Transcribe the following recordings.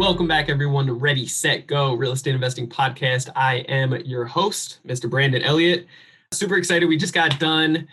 Welcome back, everyone, to Ready, Set, Go Real Estate Investing Podcast. I am your host, Mr. Brandon Elliott. Super excited. We just got done.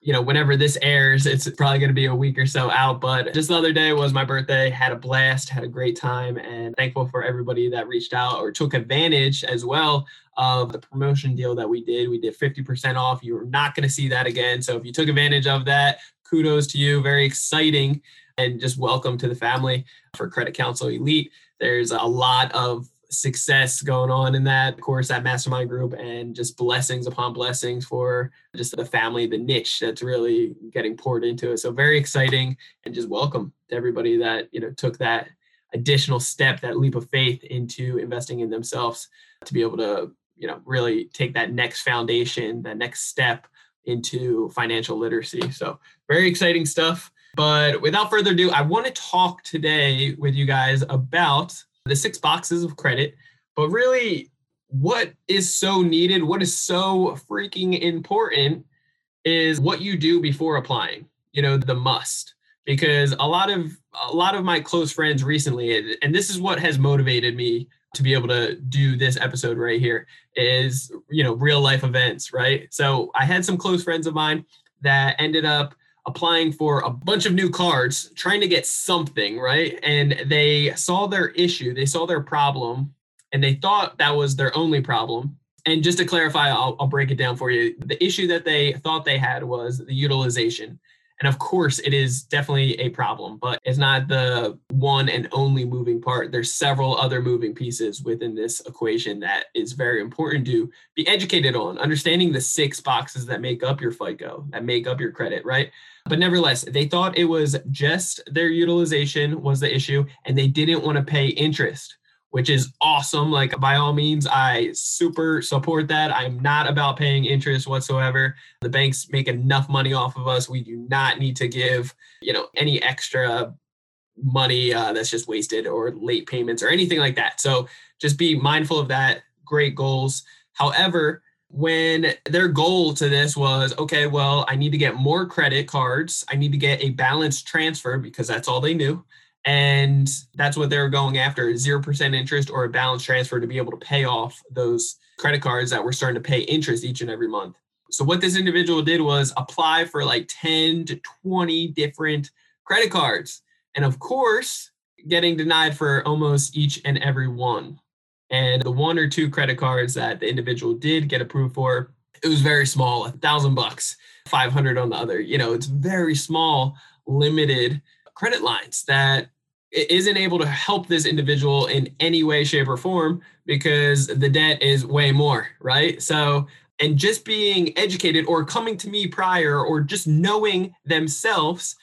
You know, whenever this airs, it's probably going to be a week or so out. But just the other day was my birthday. Had a blast, had a great time, and thankful for everybody that reached out or took advantage as well of the promotion deal that we did. We did 50% off. You're not going to see that again. So if you took advantage of that, kudos to you. Very exciting. And just welcome to the family for Credit Counsel Elite. There's a lot of success going on in that. Of course that mastermind group and just blessings upon blessings for just the family the niche that's really getting poured into it. So very exciting and just welcome to everybody that you know took that additional step that leap of faith into investing in themselves to be able to you know really take that next foundation that next step into financial literacy. So very exciting stuff but without further ado, I want to talk today with you guys about the six boxes of credit, but really what is so needed, what is so freaking important is what you do before applying. You know, the must. Because a lot of a lot of my close friends recently, and this is what has motivated me to be able to do this episode right here, is you know, real life events, right? So I had some close friends of mine that ended up applying for a bunch of new cards, trying to get something, right? And they saw their issue, they saw their problem, and they thought that was their only problem. And just to clarify, I'll, I'll break it down for you. The issue that they thought they had was the utilization. And of course, it is definitely a problem, but it's not the one and only moving part. There's several other moving pieces within this equation that is very important to be educated on. Understanding the six boxes that make up your FICO, that make up your credit, right? But nevertheless, they thought it was just their utilization was the issue and they didn't want to pay interest which is awesome. Like, by all means, I super support that. I'm not about paying interest whatsoever. The banks make enough money off of us. We do not need to give, you know, any extra money uh, that's just wasted or late payments or anything like that. So just be mindful of that. Great goals. However, when their goal to this was okay, well, I need to get more credit cards. I need to get a balance transfer because that's all they knew. And that's what they were going after 0% interest or a balance transfer to be able to pay off those credit cards that were starting to pay interest each and every month. So, what this individual did was apply for like 10 to 20 different credit cards. And of course, getting denied for almost each and every one. And the one or two credit cards that the individual did get approved for, it was very small, a thousand bucks, 500 on the other. You know, it's very small, limited credit lines that isn't able to help this individual in any way, shape, or form because the debt is way more, right? So, and just being educated or coming to me prior or just knowing themselves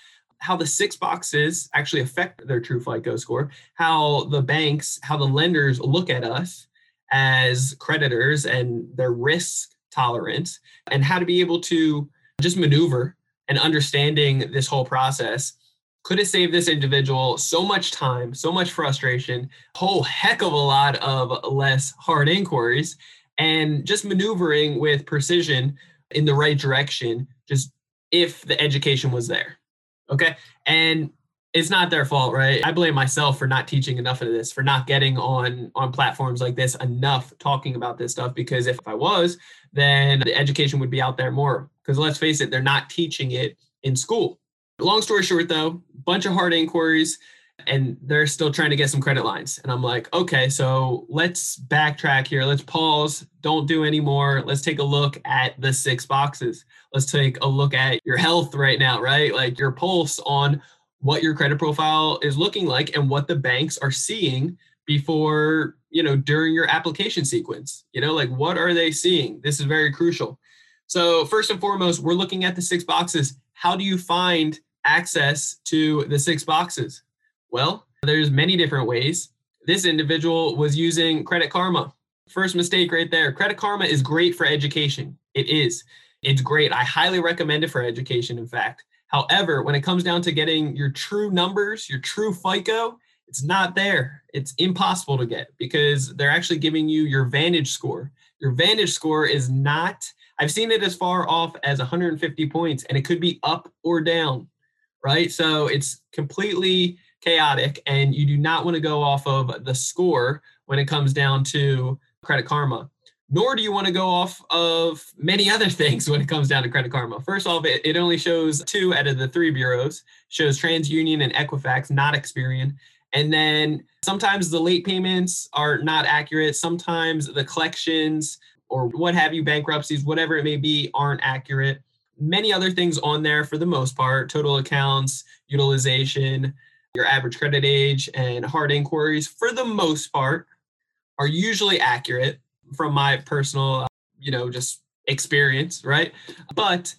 how the six boxes actually affect their true FICO score, how the banks, how the lenders look at us as creditors and their risk tolerance, and how to be able to just maneuver and understanding this whole process could have saved this individual so much time, so much frustration, whole heck of a lot of less hard inquiries, and just maneuvering with precision in the right direction, just if the education was there. Okay. And it's not their fault, right? I blame myself for not teaching enough of this, for not getting on on platforms like this enough talking about this stuff because if I was, then the education would be out there more. Because let's face it, they're not teaching it in school. Long story short, though, bunch of hard inquiries, and they're still trying to get some credit lines. And I'm like, okay, so let's backtrack here. Let's pause. Don't do any more. Let's take a look at the six boxes. Let's take a look at your health right now, right? Like your pulse on what your credit profile is looking like and what the banks are seeing before, you know, during your application sequence. You know, like what are they seeing? This is very crucial. So, first and foremost, we're looking at the six boxes. How do you find access to the six boxes? Well, there's many different ways. This individual was using Credit Karma. First mistake right there. Credit Karma is great for education. It is. It's great. I highly recommend it for education, in fact. However, when it comes down to getting your true numbers, your true FICO, it's not there. It's impossible to get because they're actually giving you your Vantage score. Your Vantage score is not, I've seen it as far off as 150 points and it could be up or down, right? So it's completely chaotic and you do not want to go off of the score when it comes down to Credit Karma. Nor do you want to go off of many other things when it comes down to Credit Karma. First off, it, it only shows two out of the three bureaus, shows TransUnion and Equifax, not Experian. And then sometimes the late payments are not accurate. Sometimes the collections or what have you, bankruptcies, whatever it may be, aren't accurate. Many other things on there for the most part total accounts, utilization, your average credit age, and hard inquiries, for the most part, are usually accurate from my personal, uh, you know, just experience, right? But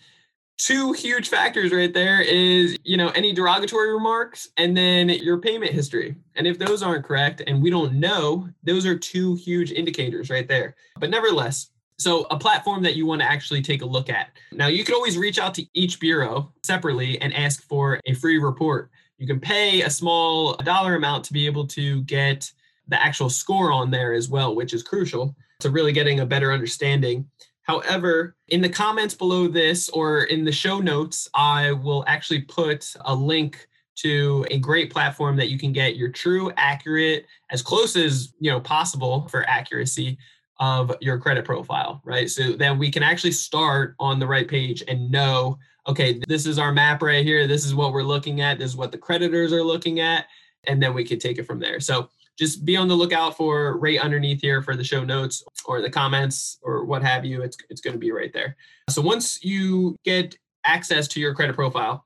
two huge factors right there is you know any derogatory remarks and then your payment history. And if those aren't correct and we don't know those are two huge indicators right there. But nevertheless so a platform that you want to actually take a look at. Now you can always reach out to each bureau separately and ask for a free report you can pay a small dollar amount to be able to get the actual score on there as well which is crucial to really getting a better understanding However, in the comments below this or in the show notes, I will actually put a link to a great platform that you can get your true, accurate, as close as you know possible for accuracy of your credit profile, right? So then we can actually start on the right page and know, okay, this is our map right here. This is what we're looking at. This is what the creditors are looking at. And then we can take it from there. So just be on the lookout for right underneath here for the show notes or the comments or what have you. It's, it's going to be right there. So once you get access to your credit profile,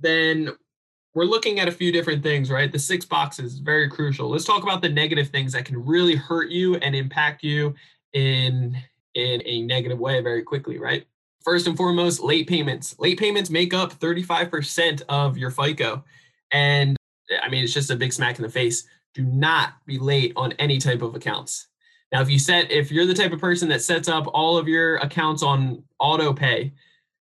then we're looking at a few different things, right? The six boxes, very crucial. Let's talk about the negative things that can really hurt you and impact you in in a negative way very quickly, right? First and foremost, late payments. Late payments make up 35% of your FICO. And I mean, it's just a big smack in the face do not be late on any type of accounts. Now, if you set, if you're the type of person that sets up all of your accounts on auto pay,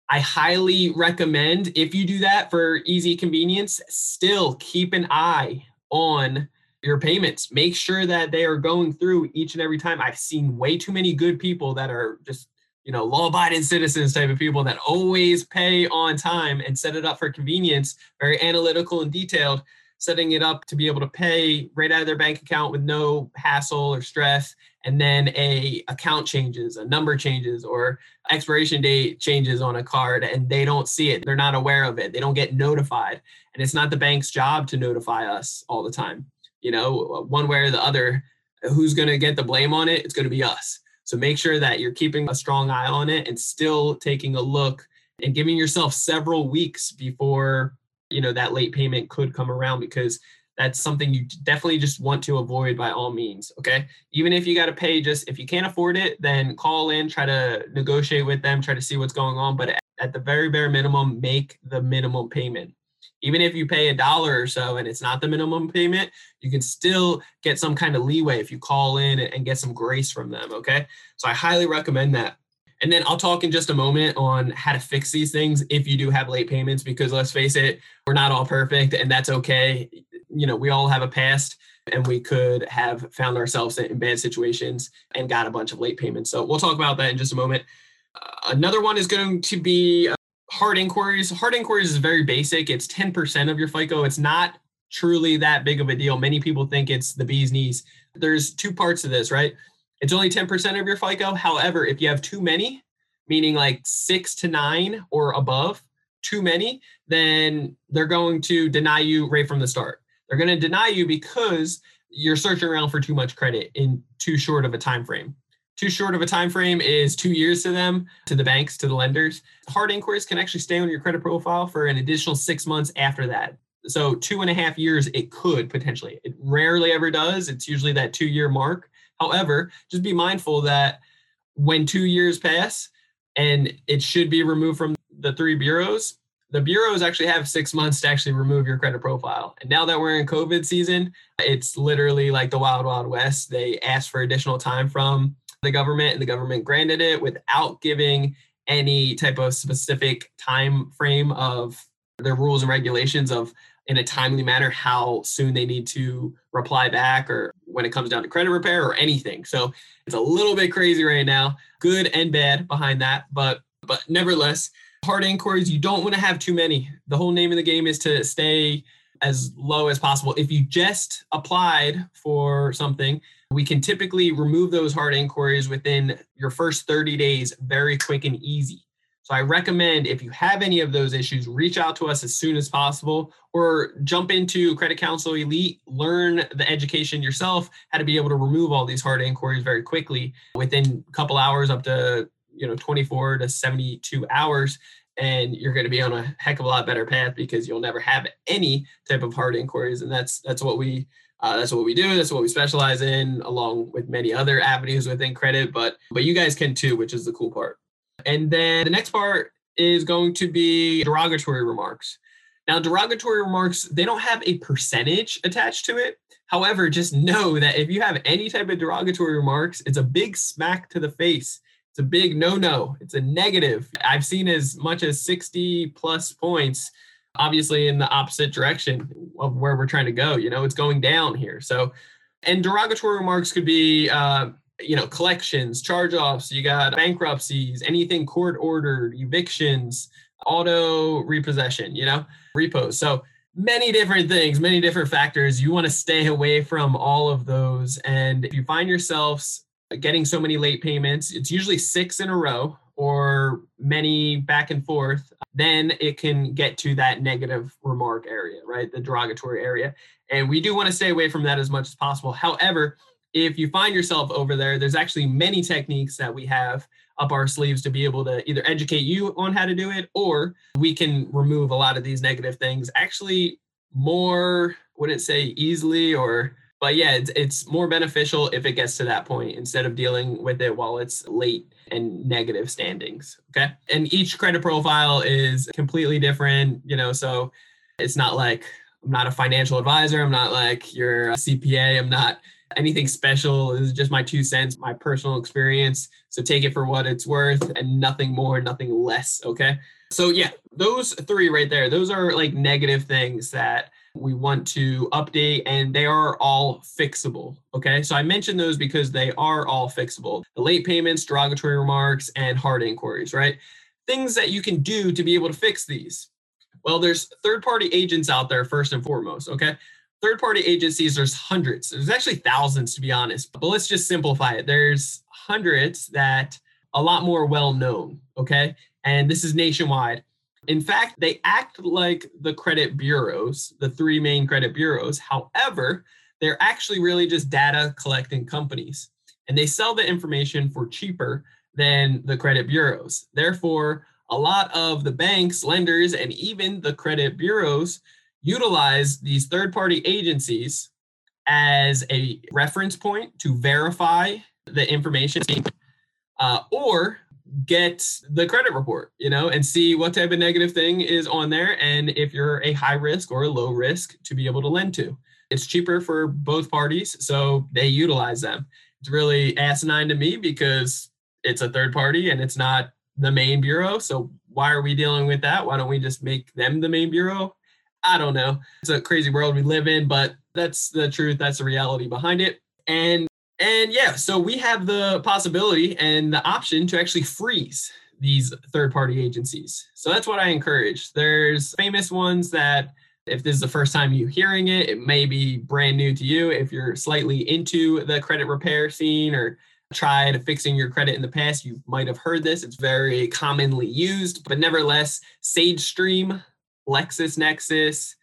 I highly recommend if you do that for easy convenience, still keep an eye on your payments. Make sure that they are going through each and every time. I've seen way too many good people that are just, you know, law abiding citizens type of people that always pay on time and set it up for convenience, very analytical and detailed setting it up to be able to pay right out of their bank account with no hassle or stress. And then a account changes a number changes or expiration date changes on a card and they don't see it. They're not aware of it. They don't get notified. And it's not the bank's job to notify us all the time. You know one way or the other who's going to get the blame on it? It's going to be us so make sure that you're keeping a strong eye on it and still taking a look and giving yourself several weeks before you know that late payment could come around because that's something you definitely just want to avoid by all means okay? Even if you got to pay just if you can't afford it then call in try to negotiate with them try to see what's going on but at the very bare minimum make the minimum payment even if you pay a dollar or so and it's not the minimum payment you can still get some kind of leeway if you call in and get some grace from them okay so i highly recommend that and then I'll talk in just a moment on how to fix these things if you do have late payments, because let's face it, we're not all perfect and that's okay. You know, we all have a past and we could have found ourselves in bad situations and got a bunch of late payments. So we'll talk about that in just a moment. Uh, another one is going to be hard inquiries. Hard inquiries is very basic. It's 10% of your FICO. It's not truly that big of a deal. Many people think it's the bee's knees. There's two parts to this, right? It's only 10% of your FICO. However, if you have too many, meaning like six to nine or above, too many, then they're going to deny you right from the start. They're going to deny you because you're searching around for too much credit in too short of a time frame. Too short of a time frame is two years to them, to the banks, to the lenders. Hard inquiries can actually stay on your credit profile for an additional six months after that. So two and a half years, it could potentially. It rarely ever does. It's usually that two year mark. However, just be mindful that when two years pass and it should be removed from the three bureaus, the bureaus actually have six months to actually remove your credit profile. And now that we're in COVID season, it's literally like the wild, wild west. They ask for additional time from the government, and the government granted it without giving any type of specific time frame of their rules and regulations of in a timely manner how soon they need to reply back or when it comes down to credit repair or anything. So it's a little bit crazy right now, good and bad behind that, but but nevertheless, hard inquiries, you don't want to have too many. The whole name of the game is to stay as low as possible. If you just applied for something, we can typically remove those hard inquiries within your first 30 days very quick and easy. So I recommend if you have any of those issues, reach out to us as soon as possible or jump into Credit Counsel Elite, learn the education yourself, how to be able to remove all these hard inquiries very quickly within a couple hours up to you know 24 to 72 hours and you're going to be on a heck of a lot better path because you'll never have any type of hard inquiries and that's that's what we uh, that's what we do that's what we specialize in along with many other avenues within credit but but you guys can too which is the cool part and then the next part is going to be derogatory remarks now derogatory remarks they don't have a percentage attached to it however just know that if you have any type of derogatory remarks it's a big smack to the face it's a big no no. It's a negative. I've seen as much as 60 plus points, obviously in the opposite direction of where we're trying to go. You know, it's going down here. So, and derogatory remarks could be, uh, you know, collections, charge offs, you got bankruptcies, anything court ordered, evictions, auto repossession, you know, repos. So, many different things, many different factors. You want to stay away from all of those. And if you find yourselves getting so many late payments, it's usually six in a row or many back and forth, then it can get to that negative remark area, right? The derogatory area. And we do want to stay away from that as much as possible. However, if you find yourself over there, there's actually many techniques that we have up our sleeves to be able to either educate you on how to do it or we can remove a lot of these negative things actually more wouldn't say easily or but yeah, it's, it's more beneficial if it gets to that point instead of dealing with it while it's late and negative standings. Okay. And each credit profile is completely different, you know, so it's not like I'm not a financial advisor. I'm not like your CPA. I'm not anything special. This is just my two cents, my personal experience. So take it for what it's worth and nothing more, nothing less. Okay. So yeah, those three right there, those are like negative things that we want to update and they are all fixable. Okay, so I mentioned those because they are all fixable the late payments, derogatory remarks, and hard inquiries, right? Things that you can do to be able to fix these. Well, there's third party agents out there, first and foremost. Okay, third party agencies, there's hundreds, there's actually thousands to be honest, but let's just simplify it. There's hundreds that a lot more well known. Okay, and this is nationwide in fact, they act like the credit bureaus, the three main credit bureaus. However, they're actually really just data collecting companies and they sell the information for cheaper than the credit bureaus. Therefore, a lot of the banks, lenders, and even the credit bureaus utilize these third party agencies as a reference point to verify the information uh, or get the credit report, you know, and see what type of negative thing is on there and if you're a high risk or a low risk to be able to lend to. It's cheaper for both parties, so they utilize them. It's really asinine to me because it's a third party and it's not the main bureau. So why are we dealing with that? Why don't we just make them the main bureau? I don't know. It's a crazy world we live in, but that's the truth. That's the reality behind it. And and yeah, so we have the possibility and the option to actually freeze these third party agencies. So that's what I encourage. There's famous ones that if this is the first time you're hearing it, it may be brand new to you. If you're slightly into the credit repair scene or tried fixing your credit in the past, you might have heard this. It's very commonly used, but nevertheless, SageStream, LexisNexis,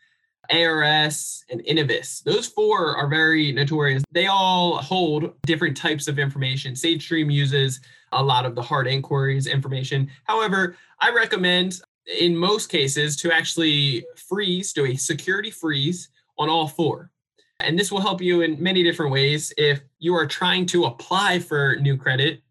ARS, and Innovis. Those four are very notorious. They all hold different types of information. SageStream uses a lot of the hard inquiries information. However, I recommend in most cases to actually freeze, do a security freeze on all four. And this will help you in many different ways. If you are trying to apply for new credit,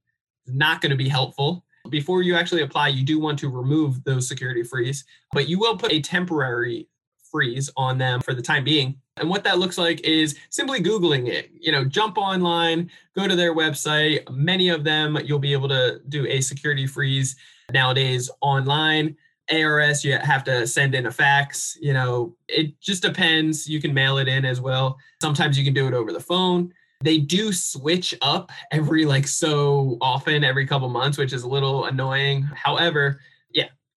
it's not going to be helpful before you actually apply, you do want to remove those security freeze, but you will put a temporary freeze on them for the time being. And what that looks like is simply Googling it. You know, jump online, go to their website. Many of them you'll be able to do a security freeze nowadays online. ARS, you have to send in a fax. You know, it just depends. You can mail it in as well. Sometimes you can do it over the phone. They do switch up every like so often, every couple months, which is a little annoying. However,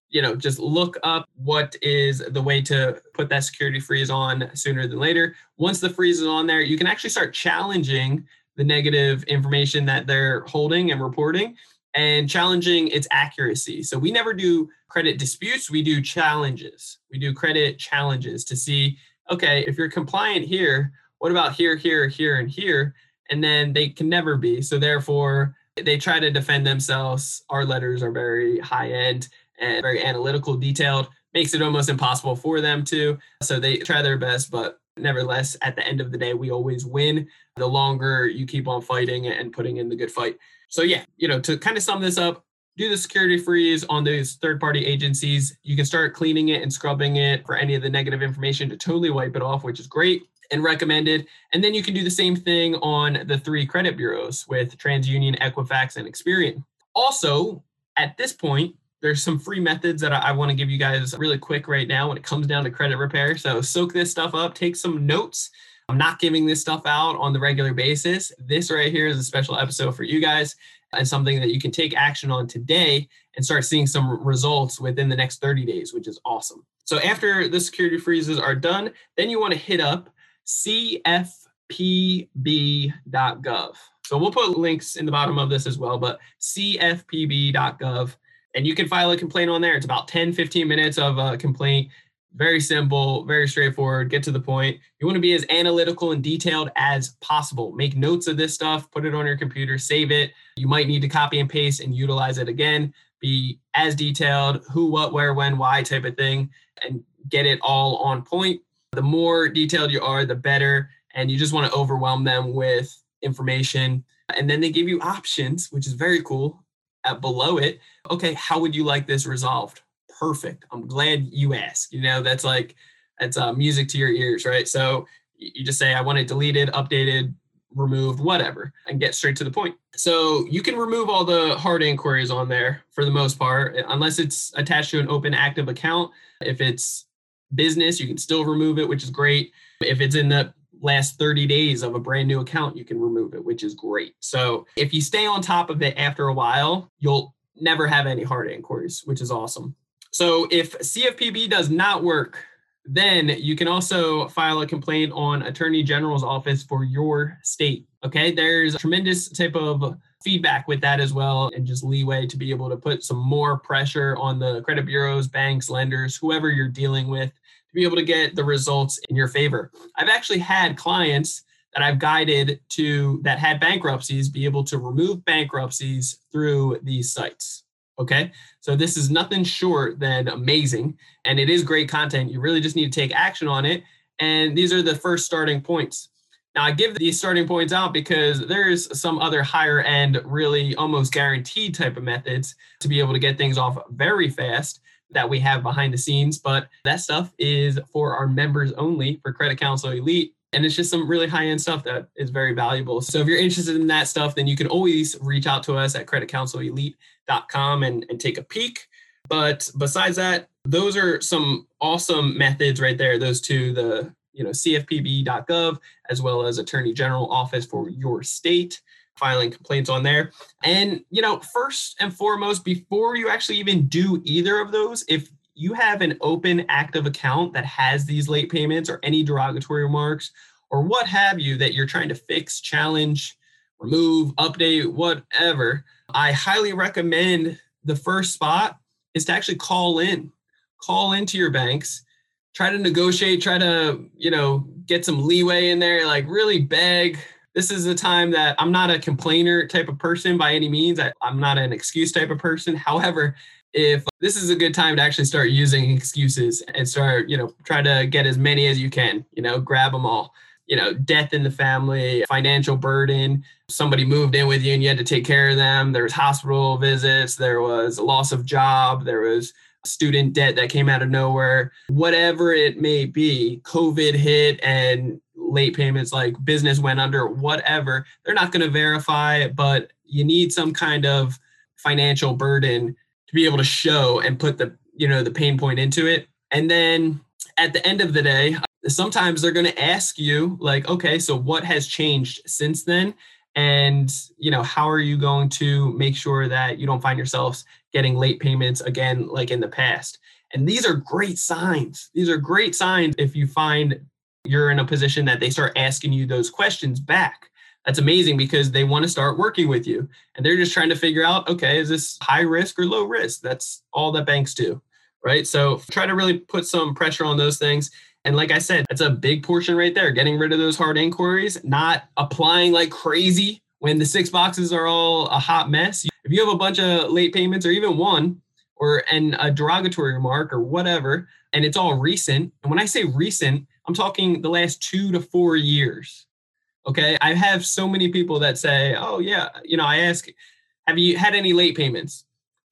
you know, just look up what is the way to put that security freeze on sooner than later. Once the freeze is on there, you can actually start challenging the negative information that they're holding and reporting and challenging its accuracy. So we never do credit disputes, we do challenges. We do credit challenges to see, okay, if you're compliant here, what about here, here, here, and here? And then they can never be. So therefore, they try to defend themselves. Our letters are very high end and very analytical, detailed, makes it almost impossible for them to. So they try their best, but nevertheless, at the end of the day, we always win the longer you keep on fighting and putting in the good fight. So, yeah, you know, to kind of sum this up, do the security freeze on those third party agencies. You can start cleaning it and scrubbing it for any of the negative information to totally wipe it off, which is great and recommended. And then you can do the same thing on the three credit bureaus with TransUnion, Equifax, and Experian. Also, at this point, there's some free methods that I, I want to give you guys really quick right now when it comes down to credit repair. So soak this stuff up, take some notes. I'm not giving this stuff out on the regular basis. This right here is a special episode for you guys and something that you can take action on today and start seeing some results within the next 30 days, which is awesome. So after the security freezes are done, then you want to hit up cfpb.gov. So we'll put links in the bottom of this as well, but cfpb.gov and you can file a complaint on there. It's about 10, 15 minutes of a complaint. Very simple, very straightforward, get to the point. You want to be as analytical and detailed as possible. Make notes of this stuff, put it on your computer, save it. You might need to copy and paste and utilize it again. Be as detailed, who, what, where, when, why type of thing, and get it all on point. The more detailed you are, the better. And you just want to overwhelm them with information. And then they give you options, which is very cool at below it, okay, how would you like this resolved? Perfect. I'm glad you asked. You know, that's like, that's uh, music to your ears, right? So you just say, I want it deleted, updated, removed, whatever, and get straight to the point. So you can remove all the hard inquiries on there for the most part, unless it's attached to an open active account. If it's business, you can still remove it, which is great. If it's in the last 30 days of a brand new account, you can remove it, which is great. So if you stay on top of it after a while, you'll never have any hard inquiries, which is awesome. So if CFPB does not work, then you can also file a complaint on Attorney General's office for your state. Okay, there's a tremendous type of feedback with that as well, and just leeway to be able to put some more pressure on the credit bureaus, banks, lenders, whoever you're dealing with to be able to get the results in your favor. I've actually had clients that I've guided to that had bankruptcies be able to remove bankruptcies through these sites. Okay. So this is nothing short than amazing. And it is great content. You really just need to take action on it. And these are the first starting points. Now, I give these starting points out because there's some other higher end, really almost guaranteed type of methods to be able to get things off very fast that we have behind the scenes, but that stuff is for our members only for Credit Counsel Elite. And it's just some really high end stuff that is very valuable. So if you're interested in that stuff, then you can always reach out to us at creditcounselelite.com and, and take a peek. But besides that, those are some awesome methods right there. Those two, the you know cfpb.gov as well as attorney general office for your state filing complaints on there. And, you know, first and foremost, before you actually even do either of those, if you have an open active account that has these late payments or any derogatory remarks or what have you that you're trying to fix, challenge, remove, update, whatever, I highly recommend the first spot is to actually call in. Call into your banks, try to negotiate, try to, you know, get some leeway in there, like really beg, this is a time that I'm not a complainer type of person by any means. I, I'm not an excuse type of person. However, if this is a good time to actually start using excuses and start, you know, try to get as many as you can, you know, grab them all. you know, death in the family, financial burden, somebody moved in with you and you had to take care of them. There was hospital visits, there was a loss of job, there was student debt that came out of nowhere, whatever it may be, COVID hit and late payments like business went under, whatever, they're not going to verify but you need some kind of financial burden to be able to show and put the, you know, the pain point into it. And then at the end of the day, sometimes they're going to ask you like, okay, so what has changed since then? And, you know, how are you going to make sure that you don't find yourselves getting late payments again, like in the past? And these are great signs. These are great signs if you find you're in a position that they start asking you those questions back. That's amazing because they want to start working with you and they're just trying to figure out okay, is this high risk or low risk? That's all that banks do, right? So try to really put some pressure on those things. And like I said, that's a big portion right there, getting rid of those hard inquiries, not applying like crazy when the six boxes are all a hot mess. If you have a bunch of late payments or even one or and a derogatory remark or whatever, and it's all recent. And when I say recent, I'm talking the last two to four years. Okay. I have so many people that say, oh, yeah, you know, I ask, have you had any late payments?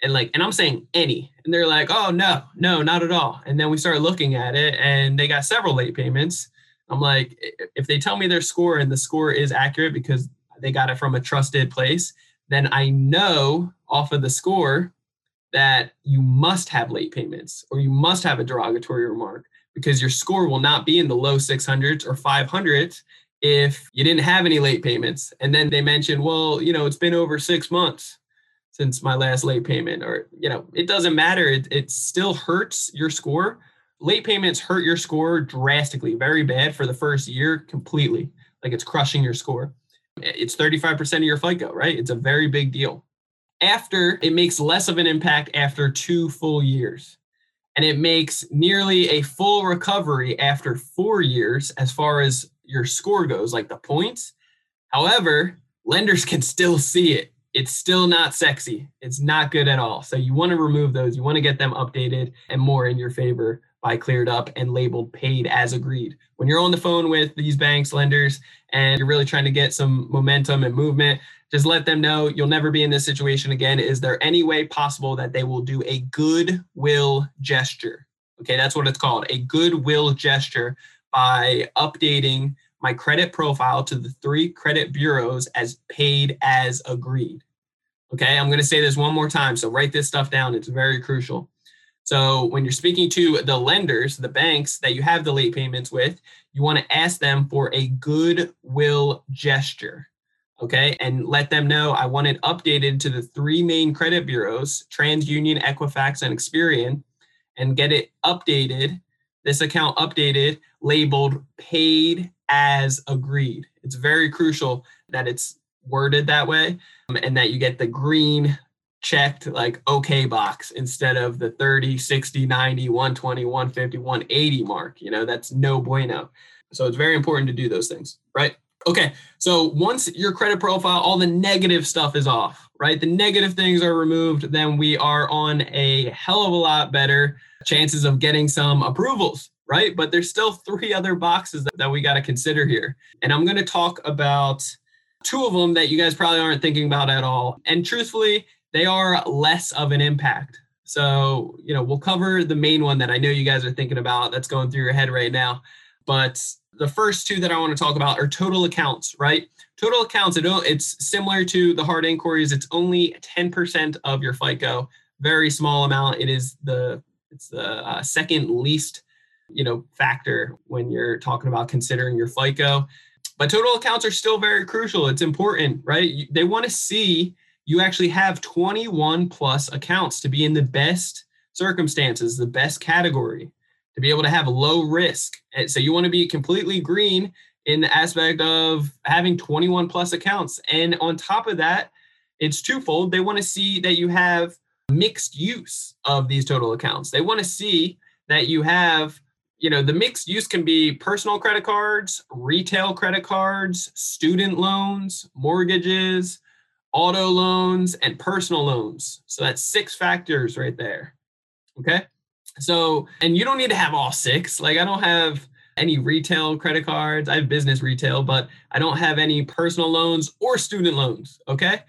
And like, and I'm saying any. And they're like, oh, no, no, not at all. And then we start looking at it and they got several late payments. I'm like, if they tell me their score and the score is accurate because they got it from a trusted place, then I know off of the score that you must have late payments or you must have a derogatory remark because your score will not be in the low 600s or 500s if you didn't have any late payments. And then they mention, well, you know, it's been over six months since my last late payment, or, you know, it doesn't matter. It, it still hurts your score. Late payments hurt your score drastically, very bad for the first year completely. Like it's crushing your score. It's 35% of your FICO, right? It's a very big deal. After, it makes less of an impact after two full years and it makes nearly a full recovery after four years as far as your score goes, like the points. However, lenders can still see it. It's still not sexy. It's not good at all. So you want to remove those. You want to get them updated and more in your favor by cleared up and labeled paid as agreed. When you're on the phone with these banks, lenders, and you're really trying to get some momentum and movement, just let them know you'll never be in this situation again. Is there any way possible that they will do a goodwill gesture? Okay, that's what it's called a goodwill gesture by updating my credit profile to the three credit bureaus as paid as agreed. Okay, I'm going to say this one more time. So write this stuff down. It's very crucial. So when you're speaking to the lenders, the banks that you have the late payments with, you want to ask them for a goodwill gesture okay, and let them know I want it updated to the three main credit bureaus, TransUnion, Equifax, and Experian, and get it updated, this account updated, labeled paid as agreed. It's very crucial that it's worded that way um, and that you get the green checked like okay box instead of the 30 60 90 120 150 180 mark you know that's no bueno so it's very important to do those things right Okay, so once your credit profile, all the negative stuff is off, right? The negative things are removed, then we are on a hell of a lot better chances of getting some approvals, right? But there's still three other boxes that, that we got to consider here. And I'm going to talk about two of them that you guys probably aren't thinking about at all. And truthfully, they are less of an impact. So, you know, we'll cover the main one that I know you guys are thinking about that's going through your head right now. But the first two that I want to talk about are total accounts, right? Total accounts, it's similar to the hard inquiries. It's only 10% of your FICO, very small amount. It is the it's the uh, second least, you know, factor when you're talking about considering your FICO. But total accounts are still very crucial. It's important, right? They want to see you actually have 21 plus accounts to be in the best circumstances, the best category to be able to have low risk. So you want to be completely green in the aspect of having 21 plus accounts. And on top of that, it's twofold. They want to see that you have mixed use of these total accounts. They want to see that you have, you know, the mixed use can be personal credit cards, retail credit cards, student loans, mortgages, auto loans, and personal loans. So that's six factors right there. Okay. So, and you don't need to have all six. Like, I don't have any retail credit cards. I have business retail, but I don't have any personal loans or student loans. Okay.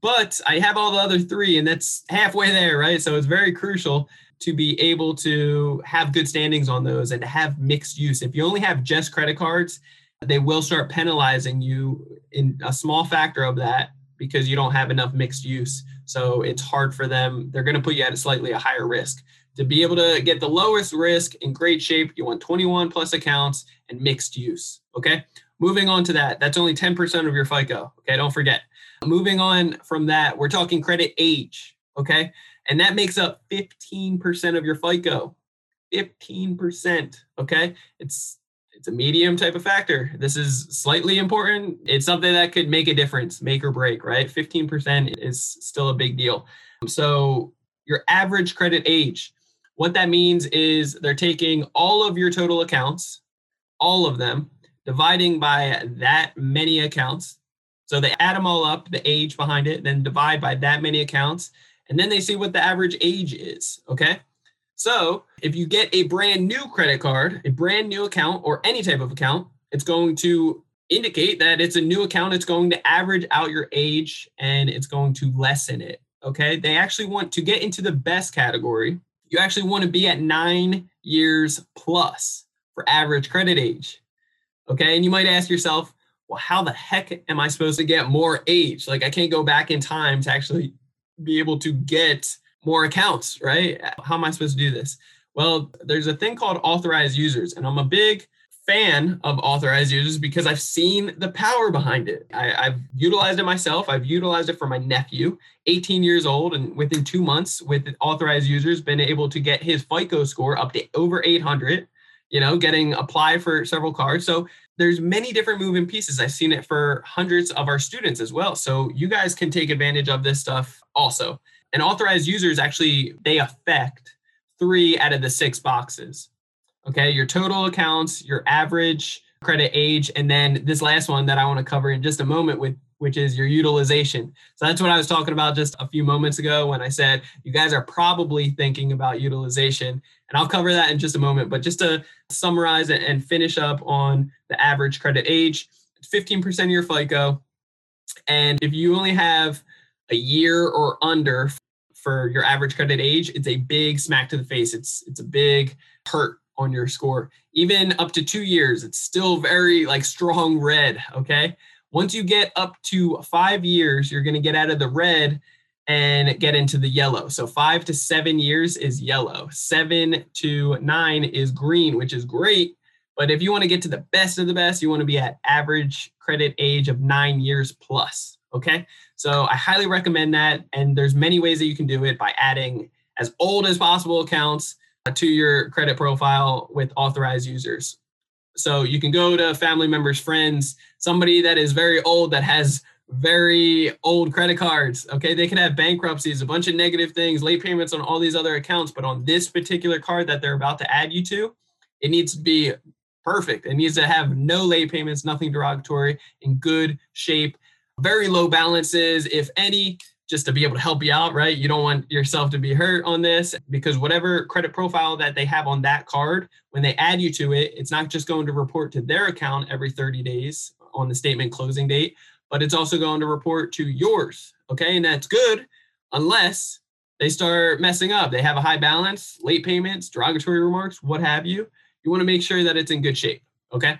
But I have all the other three, and that's halfway there, right? So it's very crucial to be able to have good standings on those and to have mixed use. If you only have just credit cards, they will start penalizing you in a small factor of that because you don't have enough mixed use. So it's hard for them. They're going to put you at a slightly a higher risk. To be able to get the lowest risk in great shape, you want 21 plus accounts and mixed use. Okay. Moving on to that, that's only 10% of your FICO. Okay. Don't forget. Moving on from that, we're talking credit age. Okay. And that makes up 15% of your FICO. 15%. Okay. It's it's a medium type of factor. This is slightly important. It's something that could make a difference, make or break, right? 15% is still a big deal. So, your average credit age, what that means is they're taking all of your total accounts, all of them, dividing by that many accounts. So, they add them all up, the age behind it, then divide by that many accounts, and then they see what the average age is, okay? So if you get a brand new credit card, a brand new account, or any type of account, it's going to indicate that it's a new account. It's going to average out your age and it's going to lessen it. Okay. They actually want to get into the best category. You actually want to be at nine years plus for average credit age. Okay. And you might ask yourself, well, how the heck am I supposed to get more age? Like, I can't go back in time to actually be able to get more accounts, right? How am I supposed to do this? Well, there's a thing called authorized users, and I'm a big fan of authorized users because I've seen the power behind it. I, have utilized it myself. I've utilized it for my nephew, 18 years old, and within two months, with authorized users, been able to get his FICO score up to over 800. You know, getting applied for several cards. So there's many different moving pieces. I've seen it for hundreds of our students as well. So you guys can take advantage of this stuff also. And authorized users actually they affect three out of the six boxes. Okay, your total accounts, your average credit age, and then this last one that I want to cover in just a moment with which is your utilization. So that's what I was talking about just a few moments ago when I said you guys are probably thinking about utilization. And I'll cover that in just a moment. But just to summarize and finish up on the average credit age, 15% of your FICO. And if you only have a year or under for your average credit age, it's a big smack to the face. It's it's a big hurt on your score. Even up to two years, it's still very like strong red. Okay. Once you get up to five years, you're going to get out of the red and get into the yellow. So five to seven years is yellow. Seven to nine is green, which is great. But if you want to get to the best of the best, you want to be at average credit age of nine years plus. Okay. So I highly recommend that. And there's many ways that you can do it by adding as old as possible accounts uh, to your credit profile with authorized users. So you can go to family members, friends, somebody that is very old that has very old credit cards. Okay, they can have bankruptcies, a bunch of negative things, late payments on all these other accounts, but on this particular card that they're about to add you to, it needs to be perfect. It needs to have no late payments, nothing derogatory, in good shape very low balances, if any, just to be able to help you out, right? You don't want yourself to be hurt on this because whatever credit profile that they have on that card, when they add you to it, it's not just going to report to their account every 30 days on the statement closing date, but it's also going to report to yours. Okay. And that's good unless they start messing up. They have a high balance, late payments, derogatory remarks, what have you. You want to make sure that it's in good shape. Okay.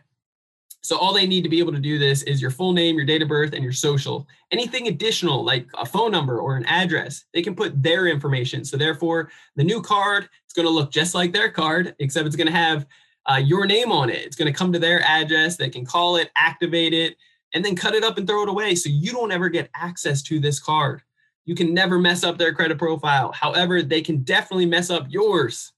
So all they need to be able to do this is your full name, your date of birth, and your social. Anything additional, like a phone number or an address, they can put their information. So therefore, the new card is going to look just like their card, except it's going to have uh, your name on it. It's going to come to their address. They can call it, activate it, and then cut it up and throw it away. So you don't ever get access to this card. You can never mess up their credit profile. However, they can definitely mess up yours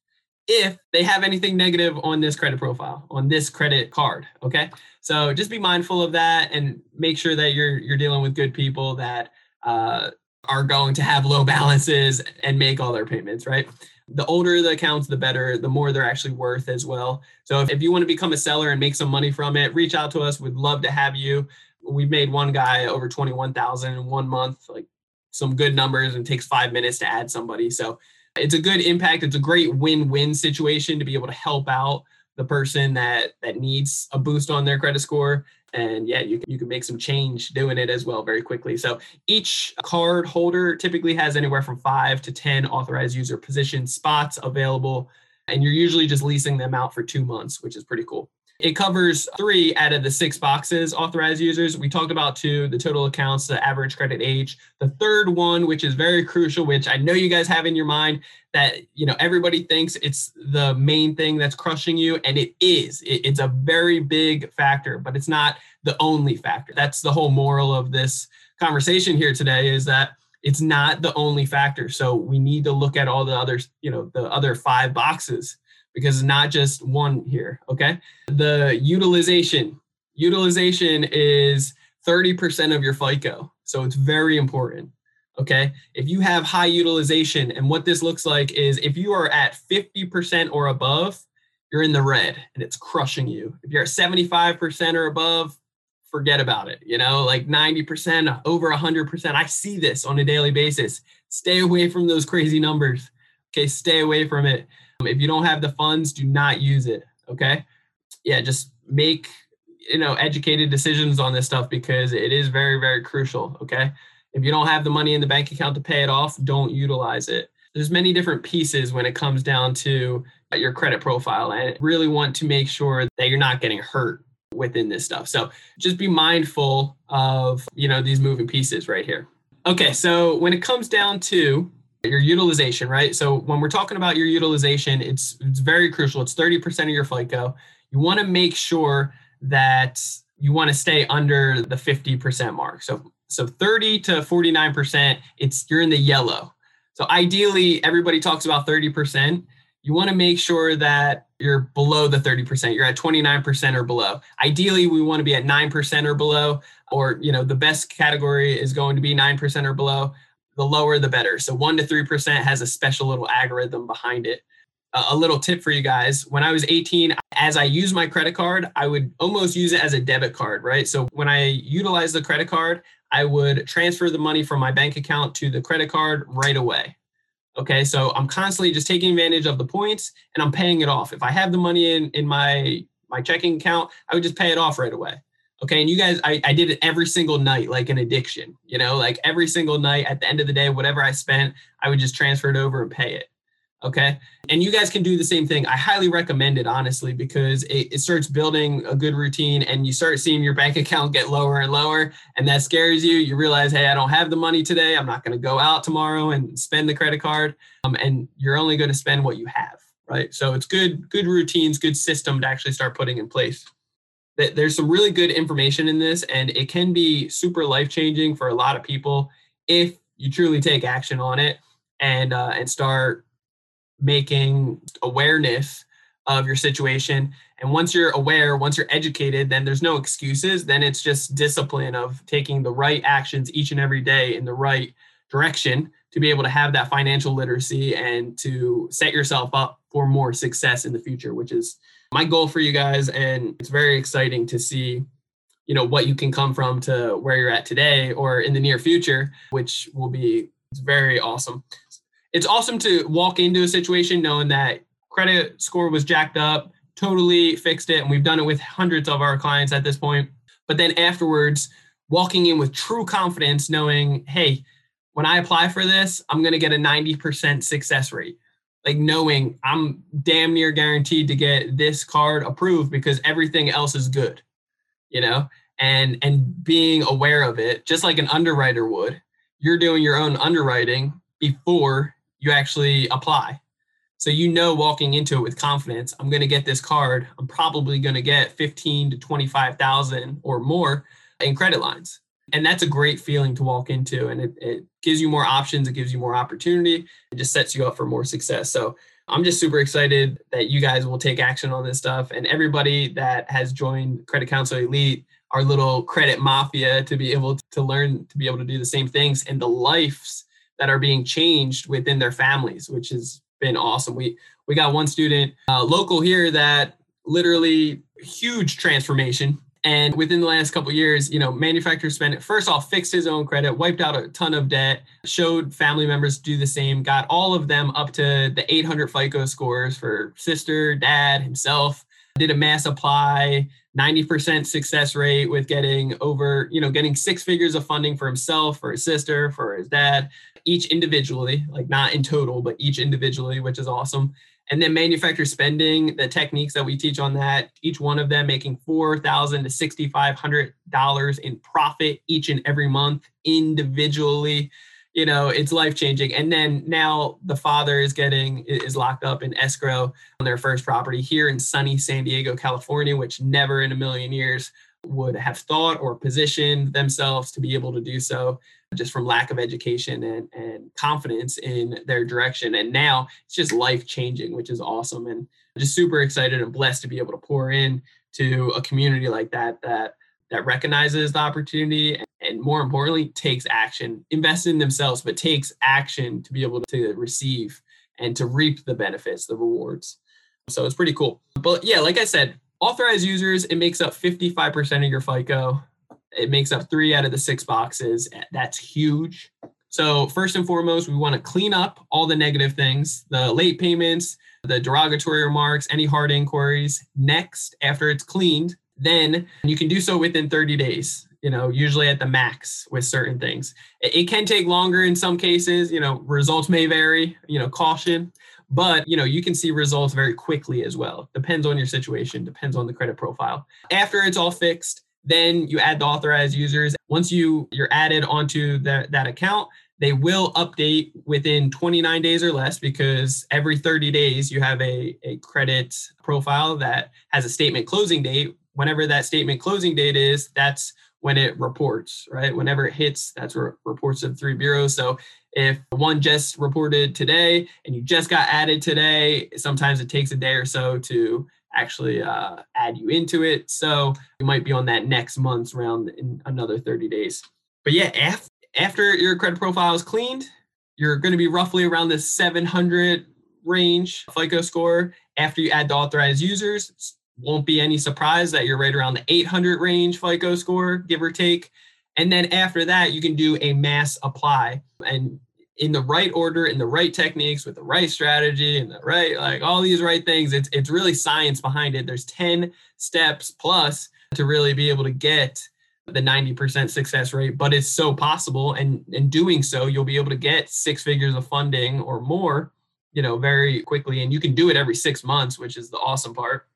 if they have anything negative on this credit profile, on this credit card. Okay. So just be mindful of that and make sure that you're you're dealing with good people that uh, are going to have low balances and make all their payments, right? The older the accounts, the better, the more they're actually worth as well. So if, if you want to become a seller and make some money from it, reach out to us. We'd love to have you. We've made one guy over 21,000 in one month, like some good numbers and takes five minutes to add somebody. So it's a good impact. It's a great win-win situation to be able to help out the person that that needs a boost on their credit score. And yeah you can, you can make some change doing it as well very quickly. So each card holder typically has anywhere from 5 to 10 authorized user position spots available and you're usually just leasing them out for 2 months which is pretty cool it covers three out of the six boxes authorized users. We talked about two, the total accounts, the average credit age. The third one, which is very crucial, which I know you guys have in your mind, that you know everybody thinks it's the main thing that's crushing you, and it is. It, it's a very big factor, but it's not the only factor. That's the whole moral of this conversation here today is that it's not the only factor. So we need to look at all the other you know, the other five boxes because it's not just one here. Okay. The utilization, utilization is 30% of your FICO. So it's very important. Okay. If you have high utilization, and what this looks like is if you are at 50% or above, you're in the red and it's crushing you. If you're at 75% or above, forget about it. You know, like 90%, over 100%. I see this on a daily basis. Stay away from those crazy numbers. Okay. Stay away from it. If you don't have the funds, do not use it. Okay. Yeah, just make you know educated decisions on this stuff because it is very, very crucial. Okay. If you don't have the money in the bank account to pay it off, don't utilize it. There's many different pieces when it comes down to your credit profile and really want to make sure that you're not getting hurt within this stuff. So just be mindful of, you know, these moving pieces right here. Okay, so when it comes down to your utilization, right? So when we're talking about your utilization, it's it's very crucial. It's 30% of your FICO. You want to make sure that you want to stay under the 50% mark. So so 30 to 49%, it's you're in the yellow. So ideally, everybody talks about 30%. You want to make sure that you're below the 30%. You're at 29% or below. Ideally, we want to be at 9% or below, or you know, the best category is going to be 9% or below the lower the better. So 1 to 3% has a special little algorithm behind it. Uh, a little tip for you guys when I was 18, as I use my credit card, I would almost use it as a debit card, right? So when I utilize the credit card, I would transfer the money from my bank account to the credit card right away. Okay, so I'm constantly just taking advantage of the points and I'm paying it off. If I have the money in, in my my checking account, I would just pay it off right away. Okay. And you guys, I, I did it every single night, like an addiction, you know, like every single night at the end of the day, whatever I spent, I would just transfer it over and pay it. Okay. And you guys can do the same thing. I highly recommend it, honestly, because it, it starts building a good routine and you start seeing your bank account get lower and lower. And that scares you. You realize, hey, I don't have the money today. I'm not going to go out tomorrow and spend the credit card. Um, and you're only going to spend what you have. Right. So it's good, good routines, good system to actually start putting in place there's some really good information in this and it can be super life changing for a lot of people if you truly take action on it and uh, and start making awareness of your situation. And once you're aware once you're educated then there's no excuses. Then it's just discipline of taking the right actions each and every day in the right direction to be able to have that financial literacy and to set yourself up for more success in the future which is my goal for you guys and it's very exciting to see you know what you can come from to where you're at today or in the near future which will be very awesome. It's awesome to walk into a situation knowing that credit score was jacked up totally fixed it and we've done it with hundreds of our clients at this point. But then afterwards walking in with true confidence knowing hey when i apply for this i'm going to get a 90% success rate like knowing I'm damn near guaranteed to get this card approved because everything else is good, you know, and and being aware of it, just like an underwriter would, you're doing your own underwriting before you actually apply. So you know walking into it with confidence, I'm going to get this card. I'm probably going to get 15 to 25,000 or more in credit lines and that's a great feeling to walk into and it, it gives you more options it gives you more opportunity it just sets you up for more success. So i'm just super excited that you guys will take action on this stuff and everybody that has joined Credit Counsel Elite our little credit mafia to be able to learn to be able to do the same things and the lives that are being changed within their families which has been awesome. We we got one student uh, local here that literally huge transformation and within the last couple years, you know, manufacturer spent it first off fixed his own credit, wiped out a ton of debt, showed family members do the same, got all of them up to the 800 FICO scores for sister, dad, himself. did a mass apply, 90% success rate with getting over, you know, getting six figures of funding for himself, for his sister, for his dad, each individually, like not in total, but each individually, which is awesome. And then manufactured spending, the techniques that we teach on that, each one of them making four thousand to sixty five hundred dollars in profit each and every month individually. You know, it's life changing. And then now the father is getting is locked up in escrow on their first property here in sunny San Diego, California, which never in a million years would have thought or positioned themselves to be able to do so just from lack of education and, and confidence in their direction. And now it's just life changing, which is awesome. And just super excited and blessed to be able to pour in to a community like that that that recognizes the opportunity and, and more importantly takes action invests in themselves but takes action to be able to receive and to reap the benefits the rewards so it's pretty cool but yeah like i said authorized users it makes up 55% of your fico it makes up three out of the six boxes. That's huge. So, first and foremost, we want to clean up all the negative things, the late payments, the derogatory remarks, any hard inquiries. Next, after it's cleaned, then you can do so within 30 days, you know, usually at the max with certain things. It can take longer in some cases, you know, results may vary, you know, caution, but you know, you can see results very quickly as well. Depends on your situation, depends on the credit profile. After it's all fixed, then you add the authorized users. Once you you're added onto that that account, they will update within 29 days or less because every 30 days you have a, a credit profile that has a statement closing date. Whenever that statement closing date is, that's when it reports, right? Whenever it hits, that's where reports the three bureaus. So if one just reported today and you just got added today, sometimes it takes a day or so to actually uh, add you into it. So you might be on that next month's round in another 30 days. But yeah, af- after your credit profile is cleaned, you're going to be roughly around the 700 range FICO score. After you add the authorized users, won't be any surprise that you're right around the 800 range FICO score, give or take. And then after that, you can do a mass apply. And in the right order, in the right techniques, with the right strategy, and the right like all these right things. It's it's really science behind it. There's 10 steps plus to really be able to get the 90% success rate, but it's so possible. And in doing so, you'll be able to get six figures of funding or more, you know, very quickly. And you can do it every six months, which is the awesome part.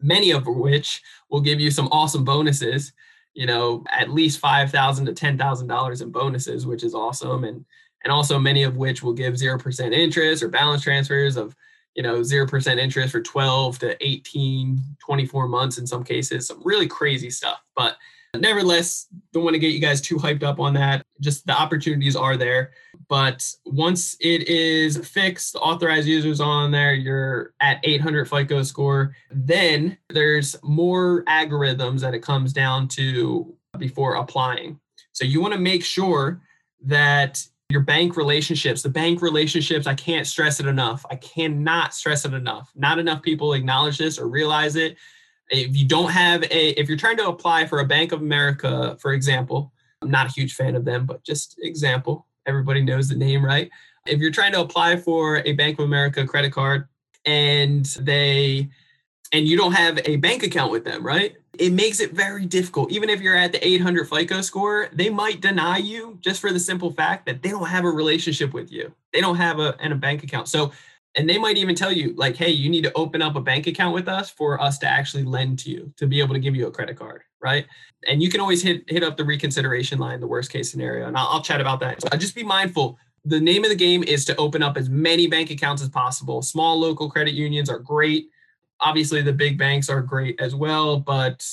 Many of which will give you some awesome bonuses, you know, at least five thousand to ten thousand dollars in bonuses, which is awesome. And and also many of which will give 0% interest or balance transfers of you know 0% interest for 12 to 18 24 months in some cases some really crazy stuff. But nevertheless don't want to get you guys too hyped up on that. Just the opportunities are there. But once it is fixed authorized users on there you're at 800 fico score then there's more algorithms that it comes down to before applying. So you want to make sure that your bank relationships, the bank relationships, I can't stress it enough. I cannot stress it enough. Not enough people acknowledge this or realize it. If you don't have a, if you're trying to apply for a Bank of America, for example, I'm not a huge fan of them, but just example, everybody knows the name, right? If you're trying to apply for a Bank of America credit card and they, and you don't have a bank account with them, right? It makes it very difficult. Even if you're at the 800 FICO score, they might deny you just for the simple fact that they don't have a relationship with you. They don't have a, and a bank account. So, and they might even tell you, like, hey, you need to open up a bank account with us for us to actually lend to you to be able to give you a credit card, right? And you can always hit hit up the reconsideration line, the worst case scenario. And I'll, I'll chat about that. So just be mindful. The name of the game is to open up as many bank accounts as possible. Small local credit unions are great obviously the big banks are great as well, but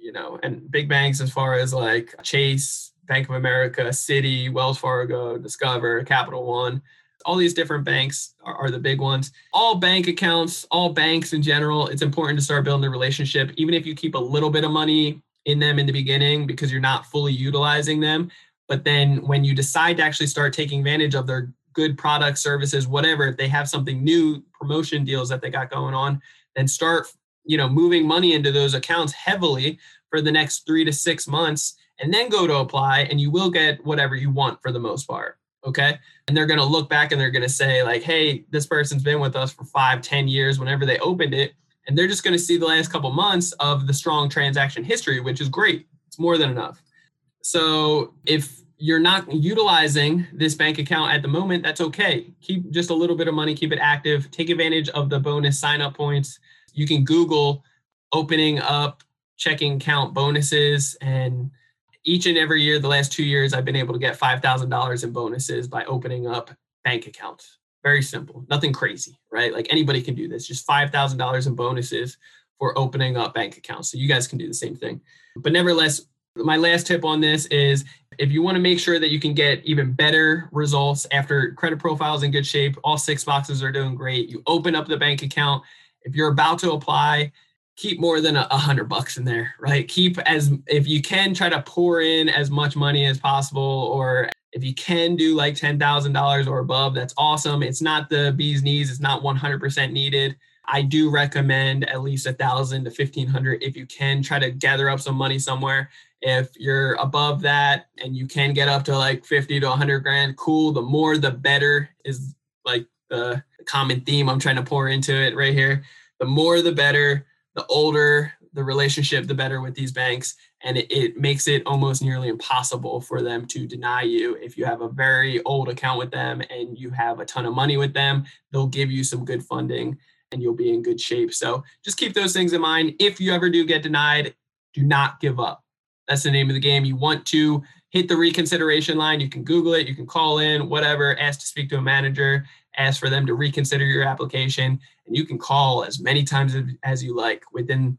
you know, and big banks as far as like Chase, Bank of America, Citi, Wells Fargo, Discover, Capital One, all these different banks are, are, the big ones. All bank accounts, all banks in general, it's important to start building a relationship, even if you keep a little bit of money in them in the beginning because you're not fully utilizing them. But then when you decide to actually start taking advantage of their good products, services, whatever, if they have something new, promotion deals that they got going on, and start you know moving money into those accounts heavily for the next three to six months and then go to apply and you will get whatever you want for the most part okay and they're going to look back and they're going to say like hey this person's been with us for five ten years whenever they opened it And they're just going to see the last couple months of the strong transaction history, which is great. It's more than enough. So if you're not utilizing this bank account at the moment, that's okay. Keep just a little bit of money, keep it active, take advantage of the bonus sign up points. You can Google opening up checking account bonuses and each and every year the last two years i've been able to get $5000 in bonuses by opening up bank accounts. Very simple nothing crazy right? Like anybody can do this. Just $5000 in bonuses for opening up bank accounts. So you guys can do the same thing. But nevertheless my last tip on this is if you want to make sure that you can get even better results after credit profiles in good shape all six boxes are doing great you open up the bank account if you're about to apply keep more than a, hundred bucks in there, right? Keep as if you can try to pour in as much money as possible, or if you can do like ten thousand dollars or above, that's awesome. It's not the bee's knees; it's not one hundred percent needed. I do recommend at least a thousand to fifteen hundred if you can try to gather up some money somewhere. If you're above that and you can get up to like fifty to hundred grand, cool. The more, the better is like the common theme I'm trying to pour into it right here. The more, the better the older the relationship, the better with these banks. And it, it, makes it almost nearly impossible for them to deny you. If you have a very old account with them and you have a ton of money with them, they'll give you some good funding and you'll be in good shape. So just keep those things in mind. If you ever do get denied, do not give up. That's the name of the game. You want to hit the reconsideration line. You can Google it, you can call in, whatever, ask to speak to a manager, ask for them to reconsider your application. And you can call as many times as you like within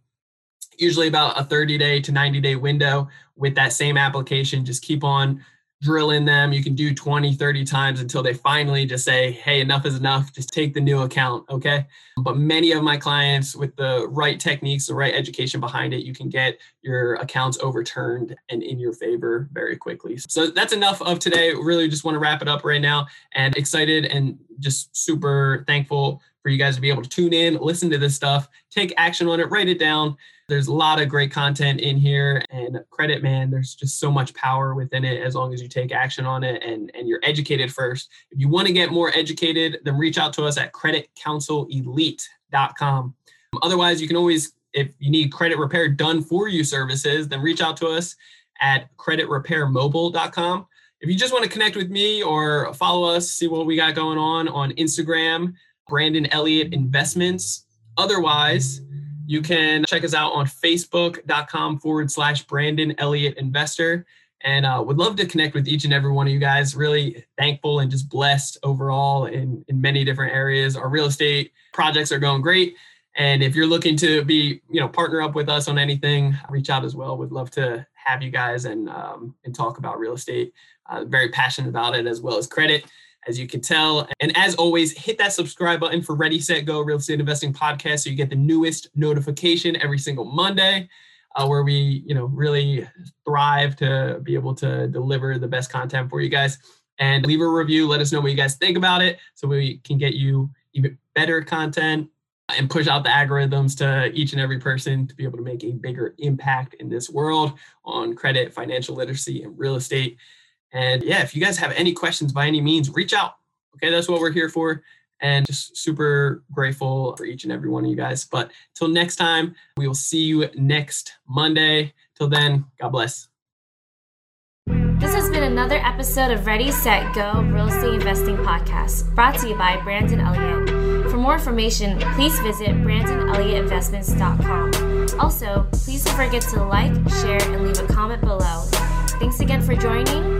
usually about a 30 day to 90 day window with that same application. Just keep on drilling them. You can do 20 30 times until they finally just say hey enough is enough. Just take the new account okay? But many of my clients with the right techniques the right education behind it you can get your accounts overturned and in your favor very quickly. So that's enough of today. Really just want to wrap it up right now and excited and just super thankful for you guys to be able to tune in, listen to this stuff, take action on it, write it down. There's a lot of great content in here and credit man, there's just so much power within it as long as you take action on it and, and you're educated first. If you want to get more educated, then reach out to us at creditcounselelite.com. Otherwise, you can always, if you need credit repair done for you services, then reach out to us at creditrepairmobile.com. If you just want to connect with me or follow us, see what we got going on on Instagram, Brandon Elliott Investments. Otherwise, you can check us out on facebook.com forward slash Brandon Elliott Investor. And uh, would love to connect with each and every one of you guys. Really thankful and just blessed overall in, in many different areas. Our real estate projects are going great. And if you're looking to be, you know, partner up with us on anything, reach out as well. Would love to have you guys and um, and talk about real estate. Uh, very passionate about it as well as credit as you can tell. And as always, hit that subscribe button for Ready, Set, Go Real Estate Investing Podcast so you get the newest notification every single Monday. Uh, where we, you know, really thrive to be able to deliver the best content for you guys. And leave a review. Let us know what you guys think about it, so we can get you even better content and push out the algorithms to each and every person to be able to make a bigger impact in this world on credit, financial literacy, and real estate. And yeah, if you guys have any questions by any means, reach out. Okay, that's what we're here for. And just super grateful for each and every one of you guys. But till next time, we will see you next Monday. Till then, God bless. This has been another episode of Ready, Set, Go Real Estate Investing Podcast, brought to you by Brandon Elliott. For more information, please visit BrandonElliottInvestments.com. Also, please don't forget to like, share, and leave a comment below. Thanks again for joining.